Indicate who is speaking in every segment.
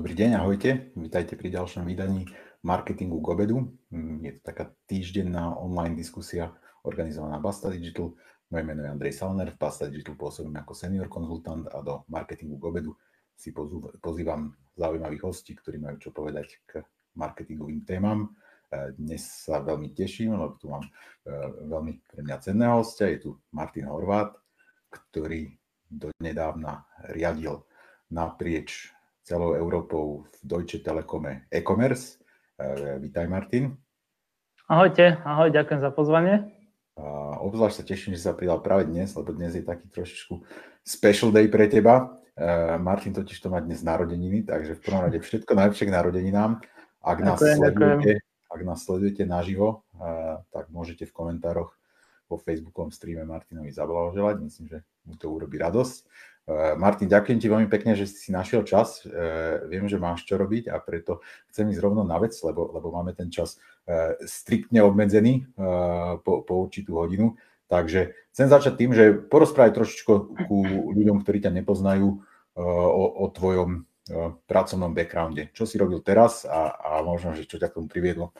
Speaker 1: Dobrý deň, ahojte. Vítajte pri ďalšom vydaní Marketingu k obedu. Mm, je to taká týždenná online diskusia organizovaná Basta Digital. Moje meno je Andrej Salner, v Basta Digital pôsobím ako senior konzultant a do Marketingu k obedu si pozývam zaujímavých hostí, ktorí majú čo povedať k marketingovým témam. E, dnes sa veľmi teším, lebo tu mám e, veľmi pre mňa cenného hostia. Je tu Martin Horvát, ktorý donedávna riadil naprieč celou Európou v Deutsche Telekome e-commerce. E, vítaj Martin.
Speaker 2: Ahojte, ahoj, ďakujem za pozvanie.
Speaker 1: A obzvlášť sa teším, že sa pridal práve dnes, lebo dnes je taký trošičku special day pre teba. E, Martin totiž to má dnes narodeniny, takže v prvom rade všetko najlepšie k narodeninám. Ak nás, ďakujem, sledujete, ďakujem. ak nás sledujete naživo, e, tak môžete v komentároch po Facebookovom streame Martinovi zablahoželať. Myslím, že mu to urobí radosť. Eh, Martin, ďakujem ti veľmi pekne, že si našiel čas. Eh, viem, že máš čo robiť a preto chcem ísť rovno na vec, lebo, lebo máme ten čas eh, striktne obmedzený po, po určitú hodinu. Takže chcem začať tým, že porozprávať trošičku ku ľuďom, ktorí ťa nepoznajú o, o tvojom pracovnom backgrounde. Čo si robil teraz a, a možno, že čo ťa k tomu priviedlo?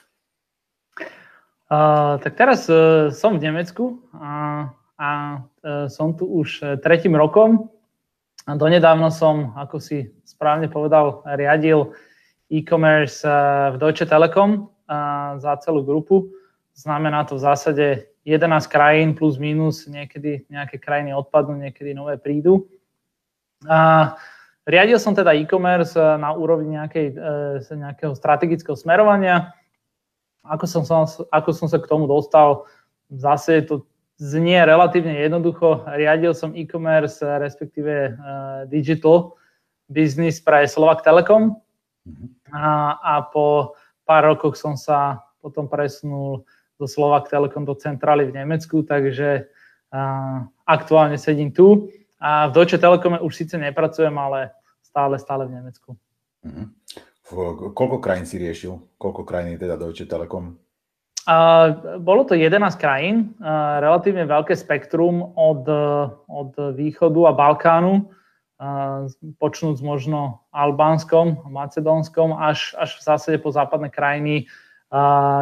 Speaker 2: Uh, tak teraz uh, som v Nemecku a, a uh, som tu už tretím rokom a donedávno som, ako si správne povedal, riadil e-commerce v Deutsche Telekom za celú grupu. Znamená to v zásade 11 krajín plus minus, niekedy nejaké krajiny odpadnú, niekedy nové prídu. A riadil som teda e-commerce na úrovni nejakej, nejakého strategického smerovania. Ako som, ako som sa k tomu dostal, zase to znie relatívne jednoducho. Riadil som e-commerce, respektíve uh, digital business pre Slovak Telekom mhm. a, a po pár rokoch som sa potom presunul do Slovak Telekom do centrály v Nemecku, takže uh, aktuálne sedím tu. A v Deutsche Telekome už síce nepracujem, ale stále, stále v Nemecku.
Speaker 1: Uh-huh. Koľko krajín si riešil? Koľko krajín je teda Deutsche Telekom?
Speaker 2: bolo to 11 krajín, relatívne veľké spektrum od, od východu a Balkánu, počnúť možno Albánskom, Macedónskom, až, až v zásade po západné krajiny,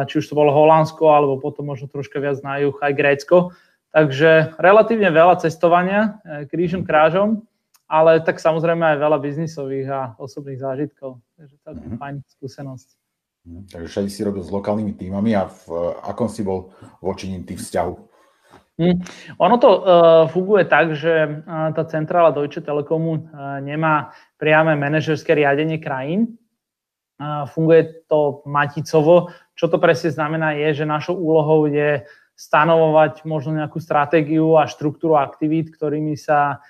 Speaker 2: či už to bolo Holandsko, alebo potom možno troška viac na juh aj Grécko. Takže relatívne veľa cestovania e, krížom krážom, ale tak samozrejme aj veľa biznisových a osobných zážitkov. Takže to je mm-hmm. fajn skúsenosť.
Speaker 1: Mhm. Takže všade si robil s lokálnymi týmami a v akom si bol voči ním tých vzťahov?
Speaker 2: Mm. Ono to uh, funguje tak, že uh, tá centrála Deutsche Telekomu uh, nemá priame manažerské riadenie krajín. Uh, funguje to maticovo. Čo to presne znamená je, že našou úlohou je stanovovať možno nejakú stratégiu a štruktúru aktivít, ktorými sa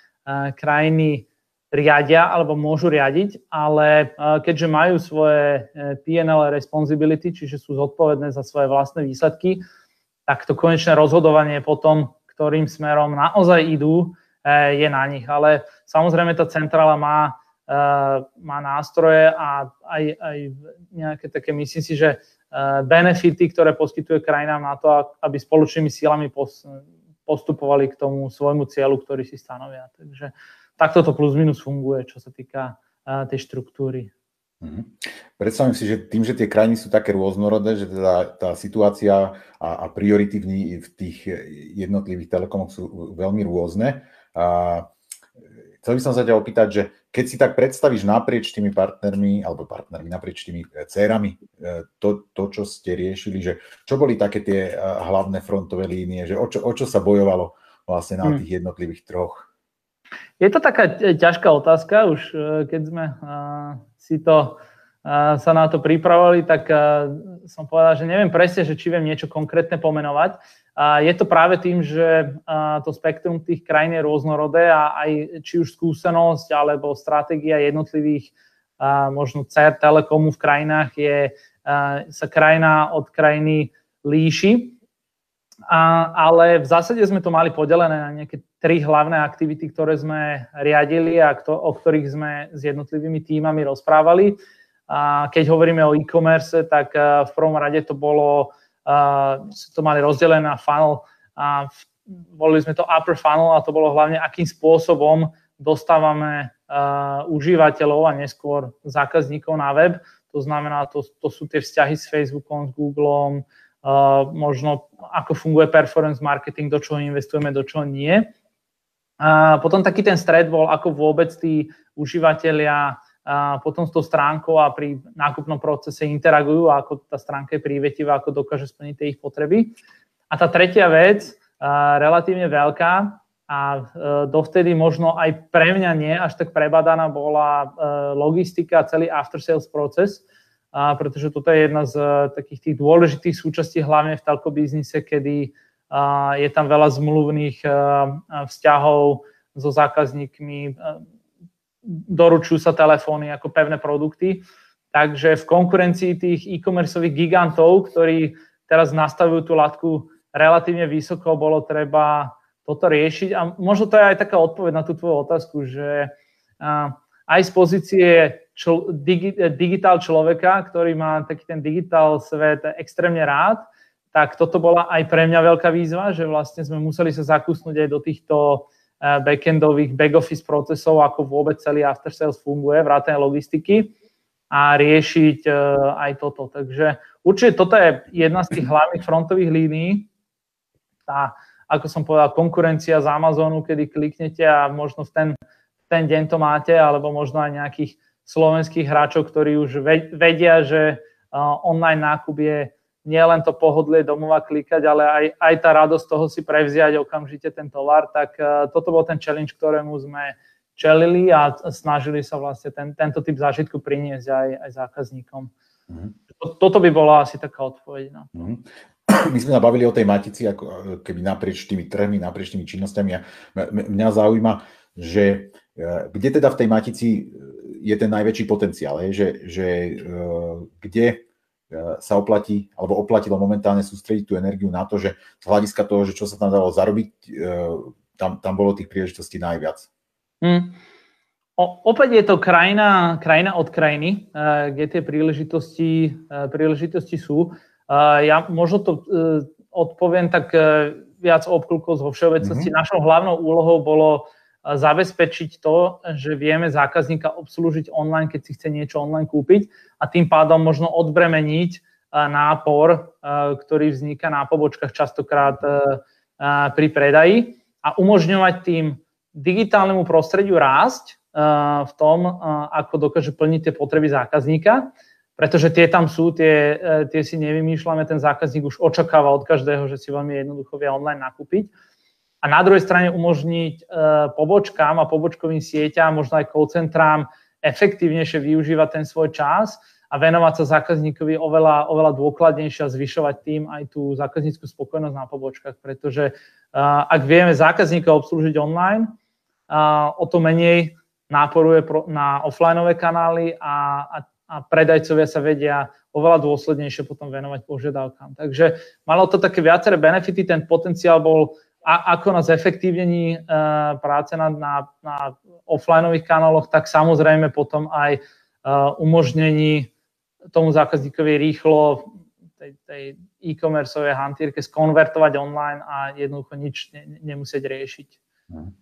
Speaker 2: krajiny riadia alebo môžu riadiť, ale keďže majú svoje e, PNL responsibility, čiže sú zodpovedné za svoje vlastné výsledky, tak to konečné rozhodovanie potom, ktorým smerom naozaj idú, e, je na nich. Ale samozrejme tá centrála má, e, má nástroje a aj, aj nejaké také, myslím si, že benefity, ktoré poskytuje krajinám na to, aby spoločnými sílami postupovali k tomu svojmu cieľu, ktorý si stanovia. Takže takto to plus minus funguje, čo sa týka tej štruktúry.
Speaker 1: Mm-hmm. Predstavím si, že tým, že tie krajiny sú také rôznorodé, že teda tá situácia a, a priority v, v tých jednotlivých telekomoch sú veľmi rôzne. A chcel by som sa ťa opýtať, že keď si tak predstavíš naprieč tými partnermi, alebo partnermi, naprieč tými cérami, e, to, to, čo ste riešili, že čo boli také tie hlavné frontové línie, že o čo, o čo sa bojovalo vlastne na hm. tých jednotlivých troch
Speaker 2: je to taká ťažká otázka, už e, keď sme e, si to e, sa na to pripravovali, tak som povedal, že neviem presne, že či viem niečo konkrétne pomenovať. Je to práve tým, že to spektrum tých krajín je rôznorodé a aj či už skúsenosť alebo stratégia jednotlivých možno CER telekomu v krajinách je, sa krajina od krajiny líši. A, ale v zásade sme to mali podelené na nejaké tri hlavné aktivity, ktoré sme riadili a kto, o ktorých sme s jednotlivými týmami rozprávali. A keď hovoríme o e-commerce, tak v prvom rade to bolo, to mali rozdelené na funnel a volili sme to upper funnel a to bolo hlavne, akým spôsobom dostávame užívateľov a neskôr zákazníkov na web. To znamená, to, to sú tie vzťahy s Facebookom, s Googlom, uh, možno ako funguje performance marketing, do čoho investujeme, do čoho nie. A potom taký ten stred bol, ako vôbec tí užívateľia potom s tou stránkou a pri nákupnom procese interagujú ako tá stránka je prívetivá, ako dokáže splniť tie ich potreby. A tá tretia vec, relatívne veľká a e, dovtedy možno aj pre mňa nie až tak prebadaná bola e, logistika a celý after sales proces, pretože toto je jedna z e, takých tých dôležitých súčastí hlavne v telko biznise, kedy je tam veľa zmluvných vzťahov so zákazníkmi, doručujú sa telefóny ako pevné produkty. Takže v konkurencii tých e-commerceových gigantov, ktorí teraz nastavujú tú latku relatívne vysoko, bolo treba toto riešiť. A možno to je aj taká odpoveď na tú tvoju otázku, že aj z pozície čl- digi- digitál človeka, ktorý má taký ten digitál svet extrémne rád, tak toto bola aj pre mňa veľká výzva, že vlastne sme museli sa zakúsnuť aj do týchto backendových back-office procesov, ako vôbec celý after sales funguje, vrátane logistiky a riešiť eh, aj toto. Takže určite toto je jedna z tých hlavných frontových línií. Tá, ako som povedal, konkurencia z Amazonu, kedy kliknete a možno v ten, ten deň to máte, alebo možno aj nejakých slovenských hráčov, ktorí už vedia, že eh, online nákup je nielen to pohodlie domova klikať, ale aj, aj tá radosť toho si prevziať okamžite ten tovar, tak uh, toto bol ten challenge, ktorému sme čelili a snažili sa vlastne ten, tento typ zážitku priniesť aj, aj zákazníkom. Mm-hmm. Toto by bola asi taká odpoveď. No. Mm-hmm.
Speaker 1: My sme nabavili o tej matici, ako e, keby naprieč tými trhmi, naprieč tými činnosťami. A mňa zaujíma, že e, kde teda v tej matici je ten najväčší potenciál, že, že kde E, sa oplatí, alebo oplatilo momentálne sústrediť tú energiu na to, že z hľadiska toho, že čo sa tam dalo zarobiť, e, tam, tam bolo tých príležitostí najviac. Hmm.
Speaker 2: O, opäť je to krajina, krajina od krajiny, e, kde tie príležitosti, príležitosti sú. Ja možno to odpoviem tak viac obklukov zo všeobecnosti. Mm-hmm. Našou hlavnou úlohou bolo zabezpečiť to, že vieme zákazníka obslúžiť online, keď si chce niečo online kúpiť a tým pádom možno odbremeniť nápor, ktorý vzniká na pobočkách častokrát pri predaji a umožňovať tým digitálnemu prostrediu rásť v tom, ako dokáže plniť tie potreby zákazníka, pretože tie tam sú, tie, tie si nevymýšľame, ten zákazník už očakáva od každého, že si veľmi jednoducho vie online nakúpiť a na druhej strane umožniť e, pobočkám a pobočkovým sieťam, možno aj call centrám efektívnejšie využívať ten svoj čas a venovať sa zákazníkovi oveľa, oveľa dôkladnejšie a zvyšovať tým aj tú zákazníckú spokojnosť na pobočkách, pretože uh, ak vieme zákazníka obslúžiť online, uh, o to menej náporuje na offlineové kanály a, a, a predajcovia sa vedia oveľa dôslednejšie potom venovať požiadavkám. Takže malo to také viaceré benefity, ten potenciál bol a ako na zefektívnení uh, práce na, na, na offlineových kanáloch, tak samozrejme potom aj uh, umožnení tomu zákazníkovi rýchlo tej, tej e-commerceovej hantírke skonvertovať online a jednoducho nič ne, nemusieť riešiť.
Speaker 1: Hmm.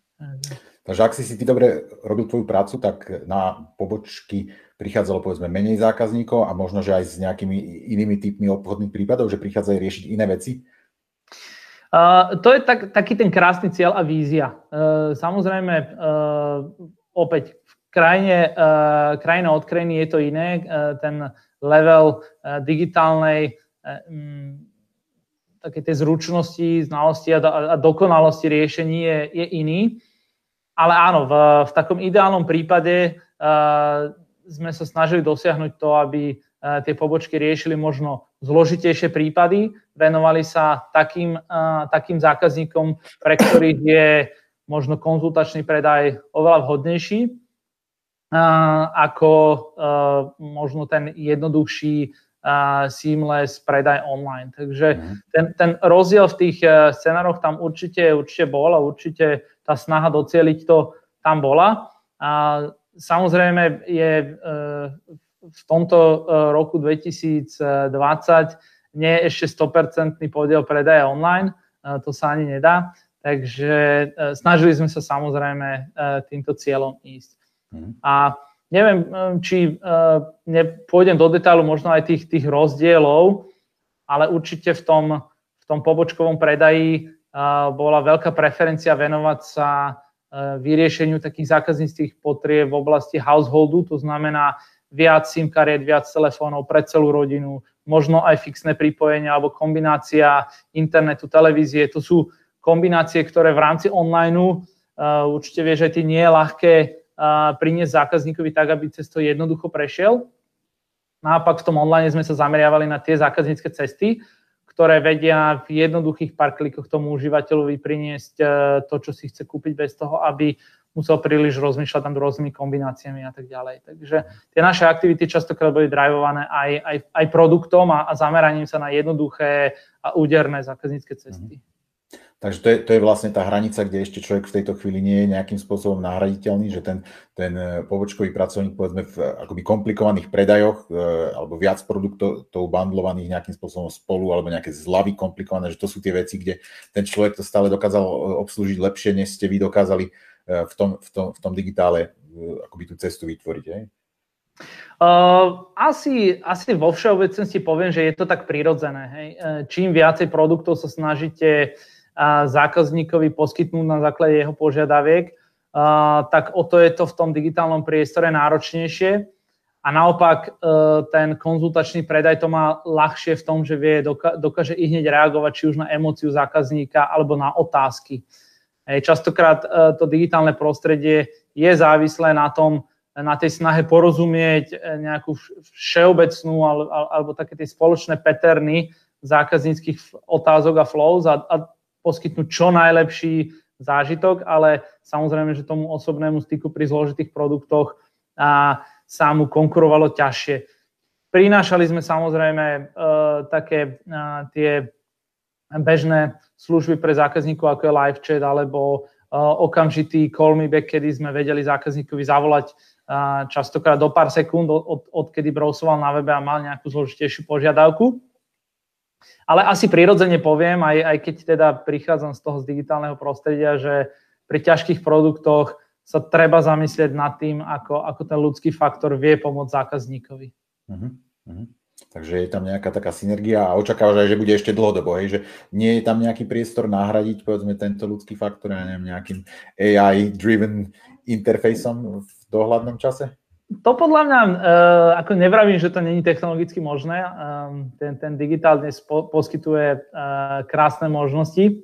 Speaker 1: Takže ak si si ty dobre robil tvoju prácu, tak na pobočky prichádzalo povedzme menej zákazníkov a možno, že aj s nejakými inými typmi obchodných prípadov, že prichádzajú riešiť iné veci?
Speaker 2: To je tak, taký ten krásny cieľ a vízia. Uh, samozrejme, uh, opäť v krajine, uh, krajina od krajiny je to iné. Ten level digitálnej um, také tej zručnosti, znalosti a, a dokonalosti riešení je, je iný. Ale áno, v, v takom ideálnom prípade sme sa snažili dosiahnuť to, aby tie pobočky riešili možno zložitejšie prípady, venovali sa takým, takým zákazníkom, pre ktorých je možno konzultačný predaj oveľa vhodnejší ako možno ten jednoduchší seamless predaj online. Takže mhm. ten, ten rozdiel v tých e, scenároch tam určite, určite bol a určite tá snaha docieliť to tam bola. A samozrejme je e, v tomto e, roku 2020 nie je ešte 100% podiel predaja online, e, to sa ani nedá, takže e, snažili sme sa samozrejme týmto cieľom ísť. Mm. A neviem, či uh, pôjdem do detailu možno aj tých, tých rozdielov, ale určite v tom, v tom pobočkovom predaji bola veľká preferencia venovať sa vyriešeniu takých zákazníckých potrieb v oblasti householdu, to znamená viac SIM kariet, viac telefónov pre celú rodinu, možno aj fixné pripojenia alebo kombinácia internetu, televízie. To sú kombinácie, ktoré v rámci online uh, určite vieš, že ty nie je ľahké uh, priniesť zákazníkovi tak, aby cez to jednoducho prešiel. Naopak v tom online sme sa zameriavali na tie zákaznícke cesty, ktoré vedia v jednoduchých pár klikoch tomu užívateľovi priniesť uh, to, čo si chce kúpiť bez toho, aby musel príliš rozmýšľať nad rôznymi kombináciami a tak ďalej. Takže tie naše aktivity častokrát boli drivované aj, aj, aj produktom a, a zameraním sa na jednoduché a úderné zákaznícke cesty. Mm-hmm.
Speaker 1: Takže to je, to je vlastne tá hranica, kde ešte človek v tejto chvíli nie je nejakým spôsobom nahraditeľný, že ten, ten e, pobočkový pracovník povedzme v akoby komplikovaných predajoch e, alebo viac produktov bandlovaných nejakým spôsobom spolu alebo nejaké zľavy komplikované, že to sú tie veci, kde ten človek to stále dokázal e, obslúžiť lepšie, než ste vy dokázali v tom, v tom, v tom digitále akoby tú cestu vytvoriť. Hej?
Speaker 2: Uh, asi, asi vo všeobecnosti poviem, že je to tak prirodzené. Hej. Čím viacej produktov sa snažíte uh, zákazníkovi poskytnúť na základe jeho požiadaviek, tak o to je to v tom digitálnom priestore náročnejšie. A naopak ten konzultačný predaj to má ľahšie v tom, že vie, dokáže i hneď reagovať či už na emóciu zákazníka alebo na otázky. Častokrát e, to digitálne prostredie je závislé na tom, na tej snahe porozumieť e, nejakú všeobecnú alebo také tie spoločné peterny zákazníckých otázok a flows a, a poskytnúť čo najlepší zážitok, ale samozrejme, že tomu osobnému styku pri zložitých produktoch a, sa mu konkurovalo ťažšie. Prinášali sme samozrejme uh, také uh, tie bežné služby pre zákazníkov, ako je live chat alebo uh, okamžitý call me back, kedy sme vedeli zákazníkovi zavolať častokrát do pár sekúnd, od, odkedy browsoval na webe a mal nejakú zložitejšiu požiadavku. Ale asi prirodzene poviem, aj, aj keď teda prichádzam z toho z digitálneho prostredia, že pri ťažkých produktoch sa treba zamyslieť nad tým, ako, ako ten ľudský faktor vie pomôcť zákazníkovi. Uh-huh.
Speaker 1: Uh-huh. Takže je tam nejaká taká synergia a očakávaš aj, že bude ešte dlhodobo, hej, že nie je tam nejaký priestor nahradiť, povedzme, tento ľudský faktor, ja neviem, nejakým AI-driven interfejsom v dohľadnom čase?
Speaker 2: To podľa mňa, uh, ako nevravím, že to není technologicky možné, um, ten, ten digitál dnes po, poskytuje uh, krásne možnosti,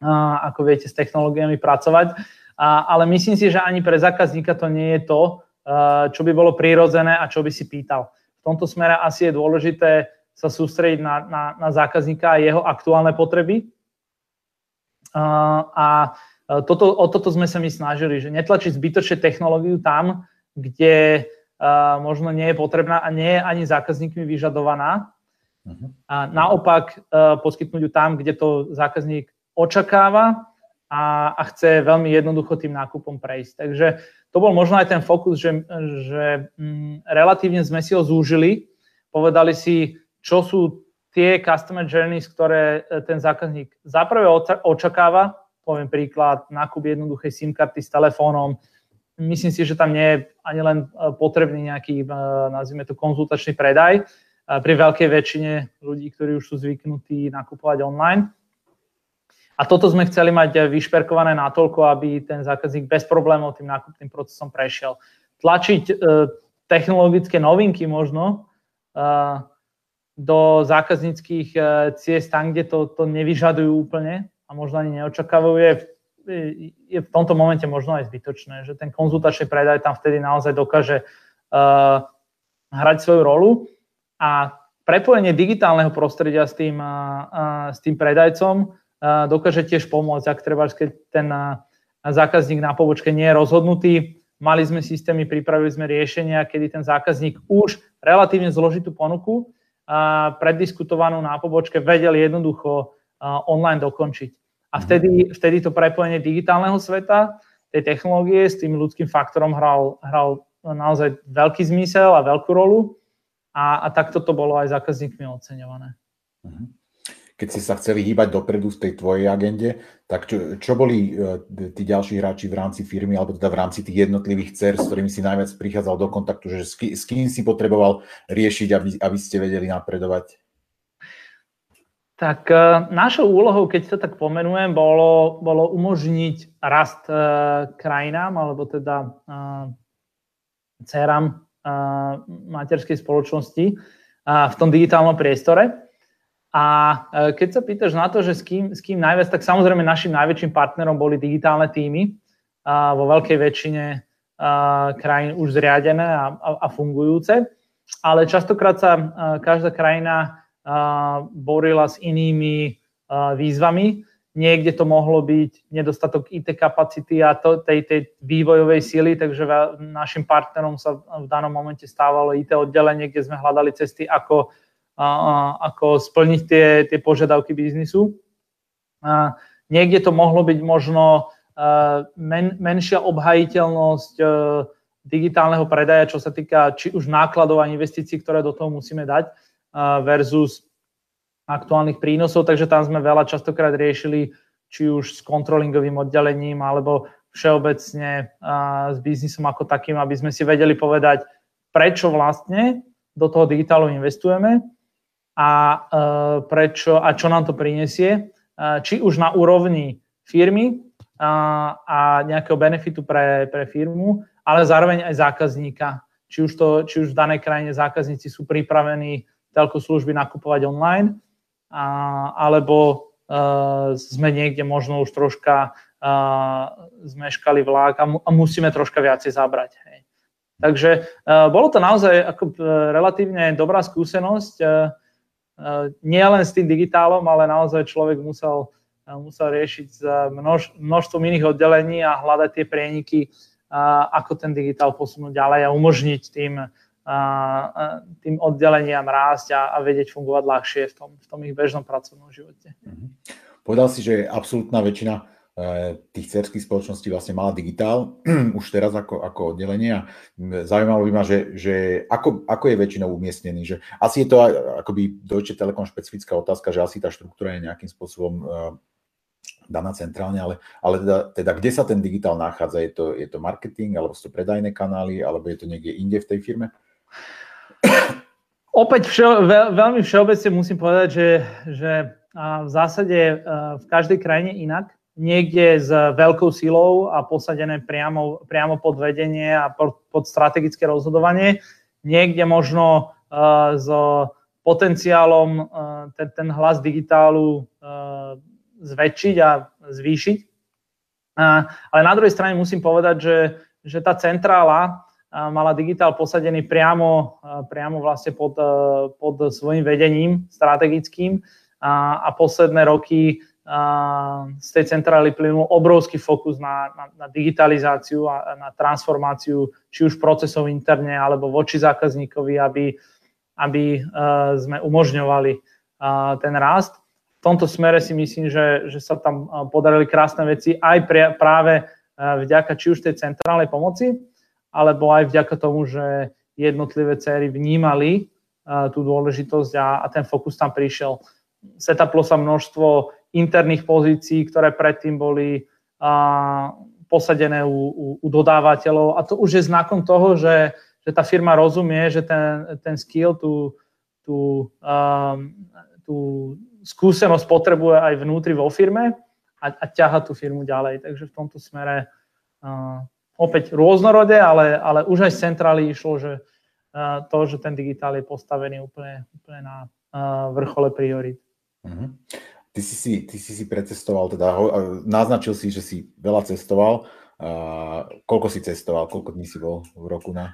Speaker 2: ako viete s technológiami pracovať, ale myslím si, že ani pre zákazníka to nie je to, čo by bolo prirodzené a čo by si pýtal v tomto smere asi je dôležité sa sústrediť na, na, na zákazníka a jeho aktuálne potreby. A toto, o toto sme sa my snažili, že netlačiť zbytočne technológiu tam, kde možno nie je potrebná a nie je ani zákazníkmi vyžadovaná. Uh-huh. A naopak poskytnúť ju tam, kde to zákazník očakáva a, a chce veľmi jednoducho tým nákupom prejsť. Takže to bol možno aj ten fokus, že, že mm, relatívne sme si ho zúžili, povedali si, čo sú tie customer journeys, ktoré e, ten zákazník zaprvé očakáva, poviem príklad, nákup jednoduchej SIM karty s telefónom, myslím si, že tam nie je ani len e, potrebný nejaký, e, nazvime to, konzultačný predaj pri veľkej väčšine ľudí, ktorí už sú zvyknutí nakupovať online. A toto sme chceli mať vyšperkované natoľko, aby ten zákazník bez problémov tým nákupným procesom prešiel. Tlačiť e, technologické novinky možno e, do zákazníckých e, ciest tam, kde to, to nevyžadujú úplne a možno ani neočakávajú, je, je v tomto momente možno aj zbytočné, že ten konzultačný predaj tam vtedy naozaj dokáže uh, hrať svoju rolu a prepojenie digitálneho prostredia s tým, uh, s tým predajcom dokáže tiež pomôcť, ak treba, keď ten zákazník na pobočke nie je rozhodnutý. Mali sme systémy, pripravili sme riešenia, kedy ten zákazník už relatívne zložitú ponuku preddiskutovanú na pobočke vedel jednoducho online dokončiť. A mhm. vtedy, vtedy to prepojenie digitálneho sveta, tej technológie s tým ľudským faktorom hral, hral naozaj veľký zmysel a veľkú rolu a, a takto to bolo aj zákazníkmi oceňované.
Speaker 1: Uh-huh. keď si sa chceli hýbať dopredu v tej tvojej agende, tak čo, čo boli uh, tí ďalší hráči v rámci firmy, alebo teda v rámci tých jednotlivých cer, s ktorými si najviac prichádzal do kontaktu, že s kým si potreboval riešiť, aby, aby ste vedeli napredovať?
Speaker 2: Tak uh, našou úlohou, keď to tak pomenujem, bolo, bolo umožniť rast uh, krajinám, alebo teda uh, dcerám materskej spoločnosti v tom digitálnom priestore. A e, keď sa pýtaš na to, že s kým, s kým najviac, tak samozrejme našim najväčším partnerom boli digitálne týmy vo veľkej väčšine krajín už zriadené a, a, a fungujúce. Ale častokrát sa každá krajina borila s inými výzvami Niekde to mohlo byť nedostatok IT kapacity a to, tej, tej vývojovej síly, takže našim partnerom sa v danom momente stávalo IT oddelenie, kde sme hľadali cesty, ako, ako splniť tie, tie požiadavky biznisu. Niekde to mohlo byť možno men, menšia obhajiteľnosť digitálneho predaja, čo sa týka či už nákladov a investícií, ktoré do toho musíme dať, versus aktuálnych prínosov, takže tam sme veľa častokrát riešili či už s kontrolingovým oddelením alebo všeobecne s biznisom ako takým, aby sme si vedeli povedať, prečo vlastne do toho digitálu investujeme a, e, prečo, a čo nám to prinesie, či už na úrovni firmy a, a nejakého benefitu pre, pre firmu, ale zároveň aj zákazníka. Či už, to, či už v danej krajine zákazníci sú pripravení telko služby nakupovať online, a, alebo uh, sme niekde možno už troška uh, zmeškali vlák a, mu, a musíme troška viacej zabrať. Hej. Takže uh, bolo to naozaj ako, uh, relatívne dobrá skúsenosť, uh, uh, nie s tým digitálom, ale naozaj človek musel, uh, musel riešiť s množ, množstvom iných oddelení a hľadať tie prieniky, uh, ako ten digitál posunúť ďalej a umožniť tým tým oddeleniam rásť a, a vedieť fungovať ľahšie v tom, v tom ich bežnom pracovnom živote. Mhm.
Speaker 1: Povedal si, že absolútna väčšina e, tých cerských spoločností vlastne mala digitál už teraz ako, ako oddelenie a zaujímalo by ma, že, že ako, ako je väčšinou umiestnený, že asi je to akoby Deutsche Telekom špecifická otázka, že asi tá štruktúra je nejakým spôsobom e, daná centrálne, ale, ale teda, teda kde sa ten digitál nachádza? Je to, je to marketing, alebo sú to predajné kanály, alebo je to niekde inde v tej firme?
Speaker 2: Opäť všeo, veľ, veľmi všeobecne musím povedať, že, že v zásade v každej krajine inak. Niekde s veľkou silou a posadené priamo, priamo pod vedenie a pod, pod strategické rozhodovanie. Niekde možno uh, s potenciálom uh, ten, ten hlas digitálu uh, zväčšiť a zvýšiť. Uh, ale na druhej strane musím povedať, že, že tá centrála mala digitál posadený priamo, priamo vlastne pod, pod svojim vedením strategickým a, a posledné roky a, z tej centrály plynul obrovský fokus na, na, na digitalizáciu a na transformáciu či už procesov interne alebo voči zákazníkovi, aby, aby sme umožňovali ten rast. V tomto smere si myslím, že, že sa tam podarili krásne veci aj pre, práve vďaka či už tej centrálnej pomoci, alebo aj vďaka tomu, že jednotlivé céry vnímali uh, tú dôležitosť a, a ten fokus tam prišiel. Setaplo sa množstvo interných pozícií, ktoré predtým boli uh, posadené u, u, u dodávateľov a to už je znakom toho, že, že tá firma rozumie, že ten, ten skill, tú, tú, um, tú skúsenosť potrebuje aj vnútri vo firme a, a ťaha tú firmu ďalej. Takže v tomto smere uh, opäť rôznorodé, ale, ale už aj z centrály išlo, že to, že ten digitál je postavený úplne, úplne na vrchole priorit. Uh-huh.
Speaker 1: Ty si si, ty si si precestoval, teda naznačil si, že si veľa cestoval. Uh, koľko si cestoval, koľko dní si bol v roku na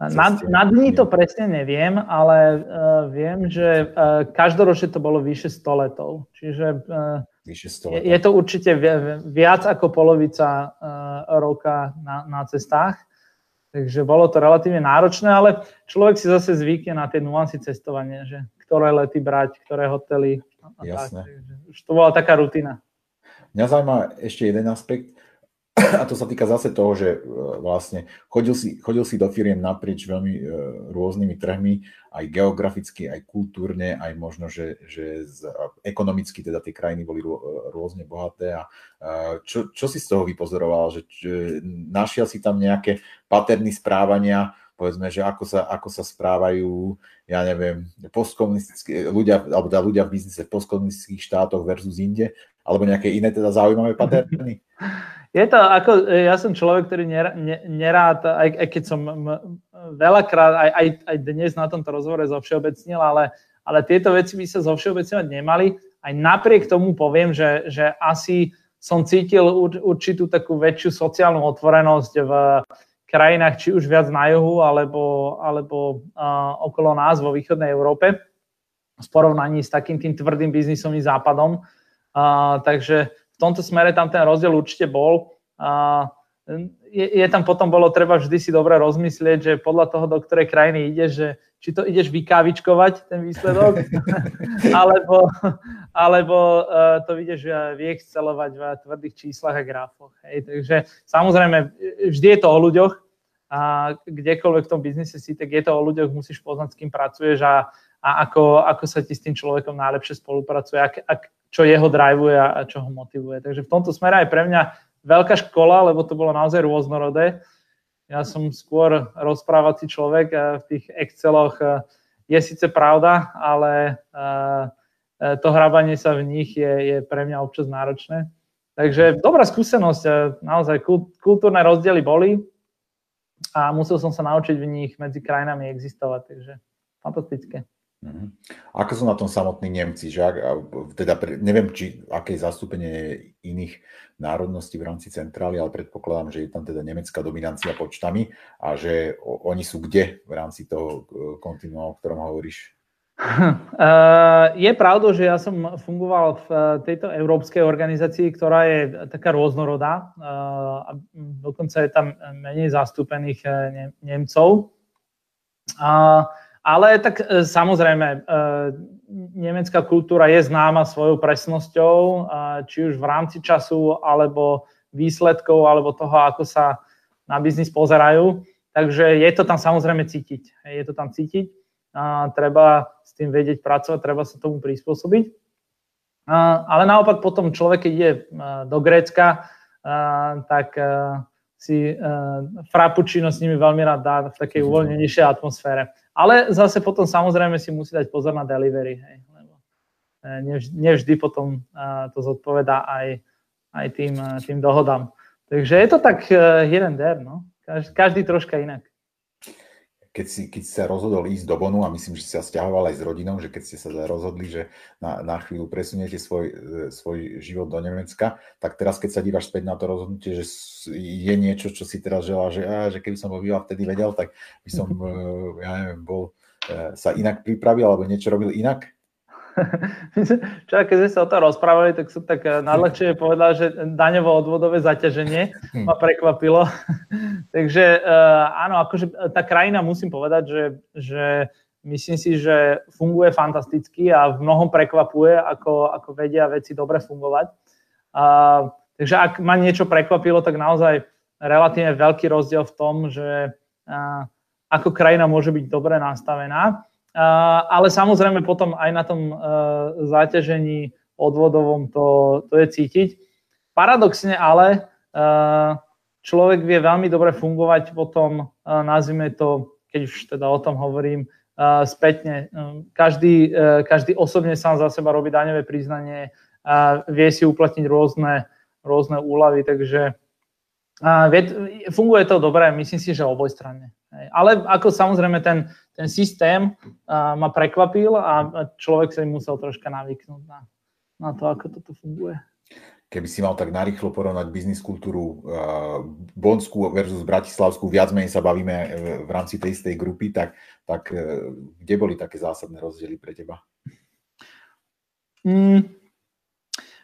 Speaker 2: na, na dní to presne neviem, ale uh, viem, že uh, každoročne to bolo vyše 100 letov. Čiže uh, vyše 100 letov. Je, to určite viac ako polovica uh, roka na, na cestách. Takže bolo to relatívne náročné, ale človek si zase zvykne na tie nuancy cestovania, že ktoré lety brať, ktoré hotely. A
Speaker 1: Jasné.
Speaker 2: Tak, už to bola taká rutina.
Speaker 1: Mňa zaujíma ešte jeden aspekt a to sa týka zase toho, že e, vlastne chodil si, chodil si do firiem naprieč veľmi e, rôznymi trhmi, aj geograficky, aj kultúrne, aj možno, že, že z, ekonomicky teda tie krajiny boli rôzne bohaté. A čo, čo si z toho vypozoroval? Že, že našiel si tam nejaké paterny správania, povedzme, že ako sa, ako sa správajú, ja neviem, postkomunistické ľudia, alebo teda ľudia v biznise v postkomunistických štátoch versus inde, alebo nejaké iné teda zaujímavé paterny?
Speaker 2: Je to ako, ja som človek, ktorý nerád, aj, aj keď som veľakrát, aj, aj, aj dnes na tomto rozhovore zovšeobecnil, ale, ale tieto veci by sa zovšeobecňovať nemali. Aj napriek tomu poviem, že, že asi som cítil určitú takú väčšiu sociálnu otvorenosť v krajinách, či už viac na juhu, alebo, alebo uh, okolo nás vo východnej Európe, v porovnaní s takým tým tvrdým biznisovým západom. Takže tomto smere tam ten rozdiel určite bol. A je, je tam potom bolo treba vždy si dobre rozmyslieť, že podľa toho, do ktorej krajiny ide, že či to ideš vykávičkovať, ten výsledok, alebo, alebo uh, to ideš uh, vyexcelovať v tvrdých číslach a grafoch. Hej. Takže samozrejme, vždy je to o ľuďoch, a kdekoľvek v tom biznise si, tak je to o ľuďoch, musíš poznať, s kým pracuješ a, a ako, ako sa ti s tým človekom najlepšie spolupracuje, ak, ak, čo jeho drivuje a, čo ho motivuje. Takže v tomto smere aj pre mňa veľká škola, lebo to bolo naozaj rôznorodé. Ja som skôr rozprávací človek v tých Exceloch je síce pravda, ale to hrabanie sa v nich je, je pre mňa občas náročné. Takže dobrá skúsenosť, naozaj kultúrne rozdiely boli a musel som sa naučiť v nich medzi krajinami existovať, takže fantastické.
Speaker 1: Uh-huh. Ako sú na tom samotní Nemci? Že, teda, neviem, či aké zastúpenie iných národností v rámci centrály, ale predpokladám, že je tam teda nemecká dominancia počtami a že oni sú kde v rámci toho e, kontinua, o ktorom hovoríš?
Speaker 2: Je pravdou, že ja som fungoval v e, tejto európskej organizácii, ktorá je taká rôznorodá. Dokonca je tam menej zastúpených e, Nemcov. A ale tak e, samozrejme, e, nemecká kultúra je známa svojou presnosťou, e, či už v rámci času, alebo výsledkov, alebo toho, ako sa na biznis pozerajú. Takže je to tam samozrejme cítiť. Je to tam cítiť. A treba s tým vedieť pracovať, treba sa tomu prispôsobiť. A, ale naopak potom človek, keď ide do Grécka, a, tak a, si frappuccino s nimi veľmi rád dá v takej uvoľnenejšej atmosfére. Ale zase potom samozrejme si musí dať pozor na delivery, hej, lebo e, nevždy, nevždy potom to zodpovedá aj, aj tým, e, tým dohodám. Takže je to tak jeden der, no. Každý, každý troška inak
Speaker 1: keď, si, keď si sa rozhodol ísť do Bonu a myslím, že si sa stiahoval aj s rodinou, že keď ste sa rozhodli, že na, na chvíľu presuniete svoj, e, svoj život do Nemecka, tak teraz, keď sa dívaš späť na to rozhodnutie, že je niečo, čo si teraz želá, že, á, že keby som bol býval vtedy vedel, tak by som, e, ja neviem, bol, e, sa inak pripravil alebo niečo robil inak?
Speaker 2: Čo, keď sme sa o tom rozprávali, tak som tak eh, najľahšie povedal, že daňovo-odvodové zaťaženie hm. ma prekvapilo. Takže eh, áno, akože eh, tá krajina, musím povedať, že, že myslím si, že funguje fantasticky a v mnohom prekvapuje, ako, ako vedia veci dobre fungovať. A, takže ak ma niečo prekvapilo, tak naozaj relatívne veľký rozdiel v tom, že a, ako krajina môže byť dobre nastavená ale samozrejme potom aj na tom e, záťažení odvodovom to, to je cítiť. Paradoxne ale e, človek vie veľmi dobre fungovať potom, e, nazvime to, keď už teda o tom hovorím, spätne. Každý, každý osobne sám za seba robí daňové priznanie, vie si uplatniť rôzne, rôzne úlavy, takže funguje to dobre, myslím si, že obojstranne. Ale ako samozrejme ten, ten systém uh, ma prekvapil a človek sa im musel troška navyknúť na, na to, ako toto funguje.
Speaker 1: Keby si mal tak narýchlo porovnať biznis kultúru uh, Bonskú versus Bratislavskú, viac menej sa bavíme e, v rámci tej istej grupy, tak, tak uh, kde boli také zásadné rozdiely pre teba?
Speaker 2: Mm,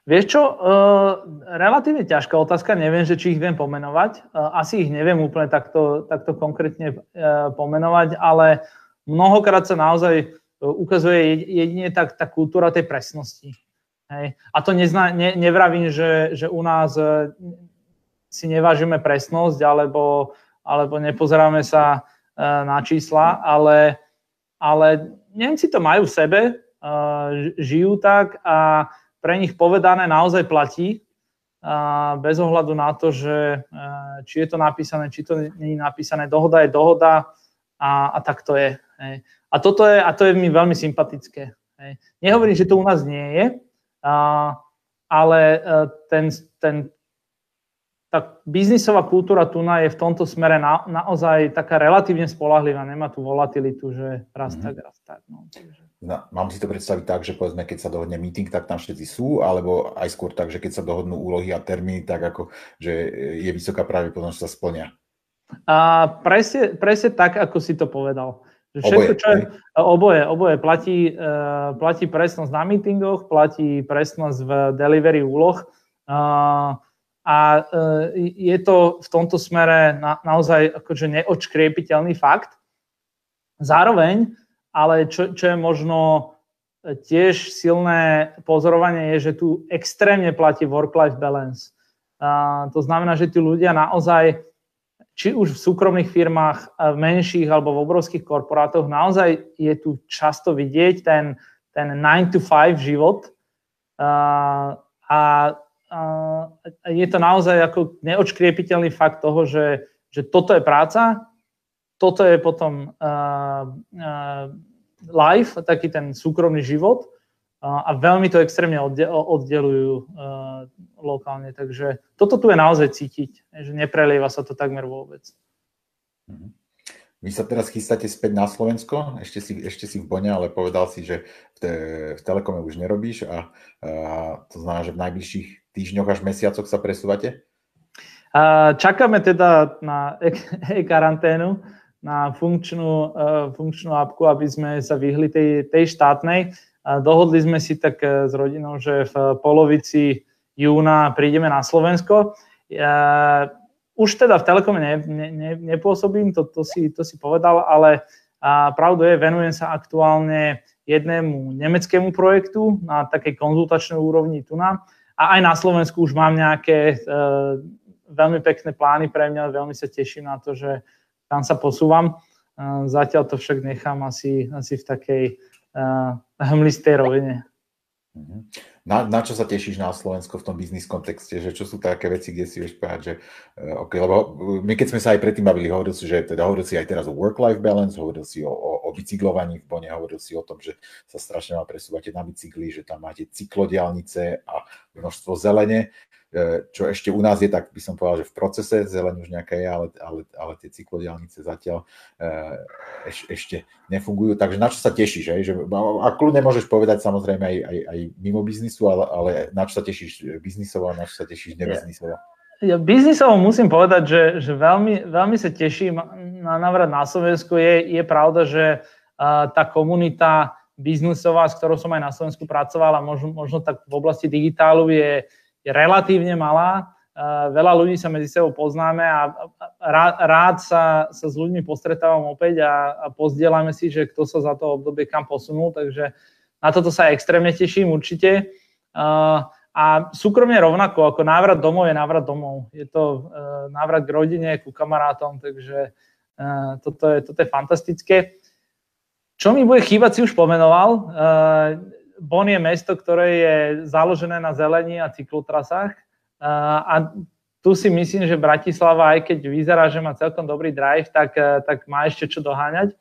Speaker 2: Vieš čo, uh, relatívne ťažká otázka, neviem, že či ich viem pomenovať. Uh, asi ich neviem úplne takto, takto konkrétne uh, pomenovať, ale mnohokrát sa naozaj ukazuje jedine tak tá kultúra tej presnosti. Hej. A to nezna, ne, nevravím, že, že u nás si nevážime presnosť alebo, alebo nepozeráme sa na čísla, ale, ale Nemci to majú v sebe, žijú tak a pre nich povedané naozaj platí bez ohľadu na to, že či je to napísané, či to nie je napísané. Dohoda je dohoda a, a tak to je. Hej. A toto je, a to je mi veľmi sympatické. Hej. Nehovorím, že to u nás nie je, a, ale e, ten, ten, tá biznisová kultúra tuna je v tomto smere na, naozaj taká relatívne spolahlivá, nemá tú volatilitu, že raz mm-hmm. tak, raz tak. No, takže.
Speaker 1: No, mám si to predstaviť tak, že povedzme, keď sa dohodne meeting, tak tam všetci sú, alebo aj skôr tak, že keď sa dohodnú úlohy a termíny, tak ako, že je vysoká pravdepodobnosť, že sa splnia.
Speaker 2: A presne, presne tak, ako si to povedal. Že všetko, oboje, čo je, oboje, oboje platí, uh, platí presnosť na meetingoch, platí presnosť v delivery úloh uh, a uh, je to v tomto smere na, naozaj akože neočkriepiteľný fakt. Zároveň, ale čo, čo je možno tiež silné pozorovanie, je, že tu extrémne platí work-life balance. Uh, to znamená, že tí ľudia naozaj či už v súkromných firmách, v menších alebo v obrovských korporátoch, naozaj je tu často vidieť ten, ten 9 to 5 život a, a, a je to naozaj ako neočkriepiteľný fakt toho, že, že toto je práca, toto je potom uh, uh, life, taký ten súkromný život a veľmi to extrémne oddelujú uh, lokálne. Takže toto tu je naozaj cítiť, že neprelieva sa to takmer vôbec.
Speaker 1: Mhm. Vy sa teraz chystáte späť na Slovensko, ešte si, ešte si v Bone, ale povedal si, že v, te, v Telekome už nerobíš a, a to znamená, že v najbližších týždňoch až mesiacoch sa presúvate?
Speaker 2: Čakáme teda na e-karanténu, na funkčnú, uh, funkčnú apku, aby sme sa vyhli tej, tej štátnej. Dohodli sme si tak e, s rodinou, že v polovici júna prídeme na Slovensko. Už teda v Telekome ne, ne, ne, nepôsobím, to, to, si, to si povedal, ale pravdu je, venujem sa aktuálne jednému nemeckému projektu na takej konzultačnej úrovni tu na. A aj na Slovensku už mám nejaké uh, veľmi pekné plány pre mňa, veľmi sa teším na to, že tam sa posúvam. Zatiaľ to však nechám asi, asi v takej uh, hmlistej rovine.
Speaker 1: Mhm. Na, na čo sa tešíš na Slovensko v tom biznis kontexte, že čo sú také veci, kde si vieš povedať, že uh, lebo my keď sme sa aj predtým bavili, hovoril si, že teda hovoril si aj teraz o work-life balance, hovoril si o, o, o bicyklovaní v Bone, hovoril si o tom, že sa strašne má presúvate na bicykli, že tam máte cyklodiálnice a množstvo zelene. E, čo ešte u nás je, tak by som povedal, že v procese, zeleň už nejaká je, ale, ale, ale tie cyklodiálnice zatiaľ e, eš, ešte nefungujú. Takže na čo sa tešíš? Že, a kľudne môžeš povedať samozrejme aj, aj, aj mimo biznisu, ale, ale na čo sa tešíš biznisovo a na čo sa tešíš nebiznisovo?
Speaker 2: Ja, biznisovo musím povedať, že, že veľmi, veľmi sa teším na návrat na Slovensku. Je, je pravda, že uh, tá komunita biznisová, s ktorou som aj na Slovensku pracoval a možno, možno tak v oblasti digitálu je, je relatívne malá. Veľa ľudí sa medzi sebou poznáme a rád, rád sa, sa s ľuďmi postretávam opäť a, a pozdielame si, že kto sa za to obdobie kam posunul, takže na toto sa extrémne teším určite. A súkromne rovnako, ako návrat domov je návrat domov. Je to návrat k rodine, ku kamarátom, takže toto je, toto je fantastické. Čo mi bude chýbať, si už pomenoval. Bon je mesto, ktoré je založené na zelení a cyklotrasách. A tu si myslím, že Bratislava, aj keď vyzerá, že má celkom dobrý drive, tak, e, tak má ešte čo doháňať.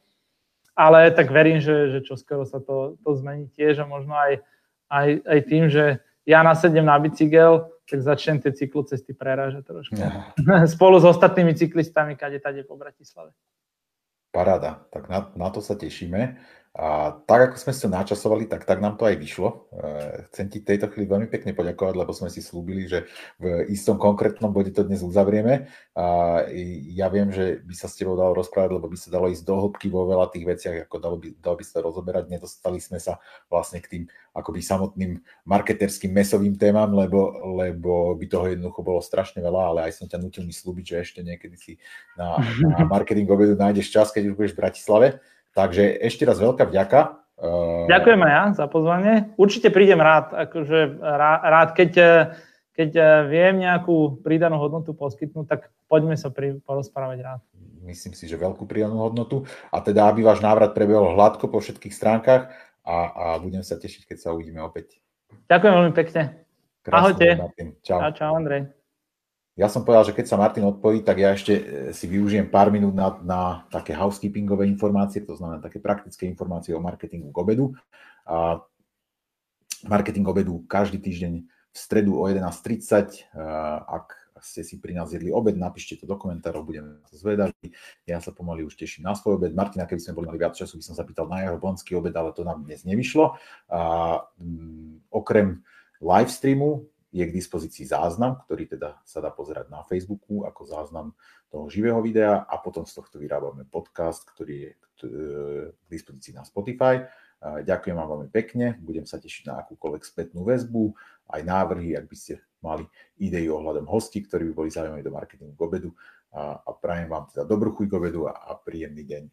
Speaker 2: Ale tak verím, že, že čoskoro sa to, to zmení tiež a možno aj, aj, aj tým, že ja nasedem na bicykel, tak začnem tie cyklocesty prerážať trošku. Ja. Spolu s ostatnými cyklistami, kade tade po Bratislave.
Speaker 1: Paráda, tak na, na to sa tešíme. A tak, ako sme sa načasovali, tak, tak nám to aj vyšlo. E, chcem ti tejto chvíli veľmi pekne poďakovať, lebo sme si slúbili, že v istom konkrétnom bode to dnes uzavrieme. A ja viem, že by sa s tebou dalo rozprávať, lebo by sa dalo ísť do hĺbky vo veľa tých veciach, ako dalo by, dalo by sa rozoberať. Nedostali sme sa vlastne k tým akoby samotným marketerským mesovým témam, lebo, lebo by toho jednoducho bolo strašne veľa, ale aj som ťa nutil mi slúbiť, že ešte niekedy si na, na marketing obedu nájdeš čas, keď už budeš v Bratislave. Takže ešte raz veľká vďaka.
Speaker 2: Ďakujem aj ja za pozvanie. Určite prídem rád, akože rád, keď, keď e, viem nejakú pridanú hodnotu poskytnúť, tak poďme sa pri, porozprávať rád.
Speaker 1: Myslím si, že veľkú pridanú hodnotu. A teda, aby váš návrat prebehol hladko po všetkých stránkach a, a budem sa tešiť, keď sa uvidíme opäť.
Speaker 2: Ďakujem veľmi pekne. Krásne, Ahojte.
Speaker 1: Martin. Čau.
Speaker 2: Čau, čau, Andrej.
Speaker 1: Ja som povedal, že keď sa Martin odpojí, tak ja ešte e, si využijem pár minút na, na také housekeepingové informácie, to znamená také praktické informácie o marketingu k obedu. A marketing obedu každý týždeň v stredu o 11.30. Ak ste si pri nás jedli obed, napíšte to do komentárov, budem to zvedaví. Ja sa pomaly už teším na svoj obed. Martina, keby sme boli mali viac času, by som sa pýtal na jeho bonský obed, ale to nám dnes nevyšlo. A, m, okrem live streamu je k dispozícii záznam, ktorý teda sa dá pozerať na Facebooku ako záznam toho živého videa a potom z tohto vyrábame podcast, ktorý je k dispozícii na Spotify. Ďakujem vám veľmi pekne, budem sa tešiť na akúkoľvek spätnú väzbu, aj návrhy, ak by ste mali idei ohľadom hostí, ktorí by boli zaujímaví do marketingu k obedu a, a prajem vám teda dobrú chuť k obedu a príjemný deň.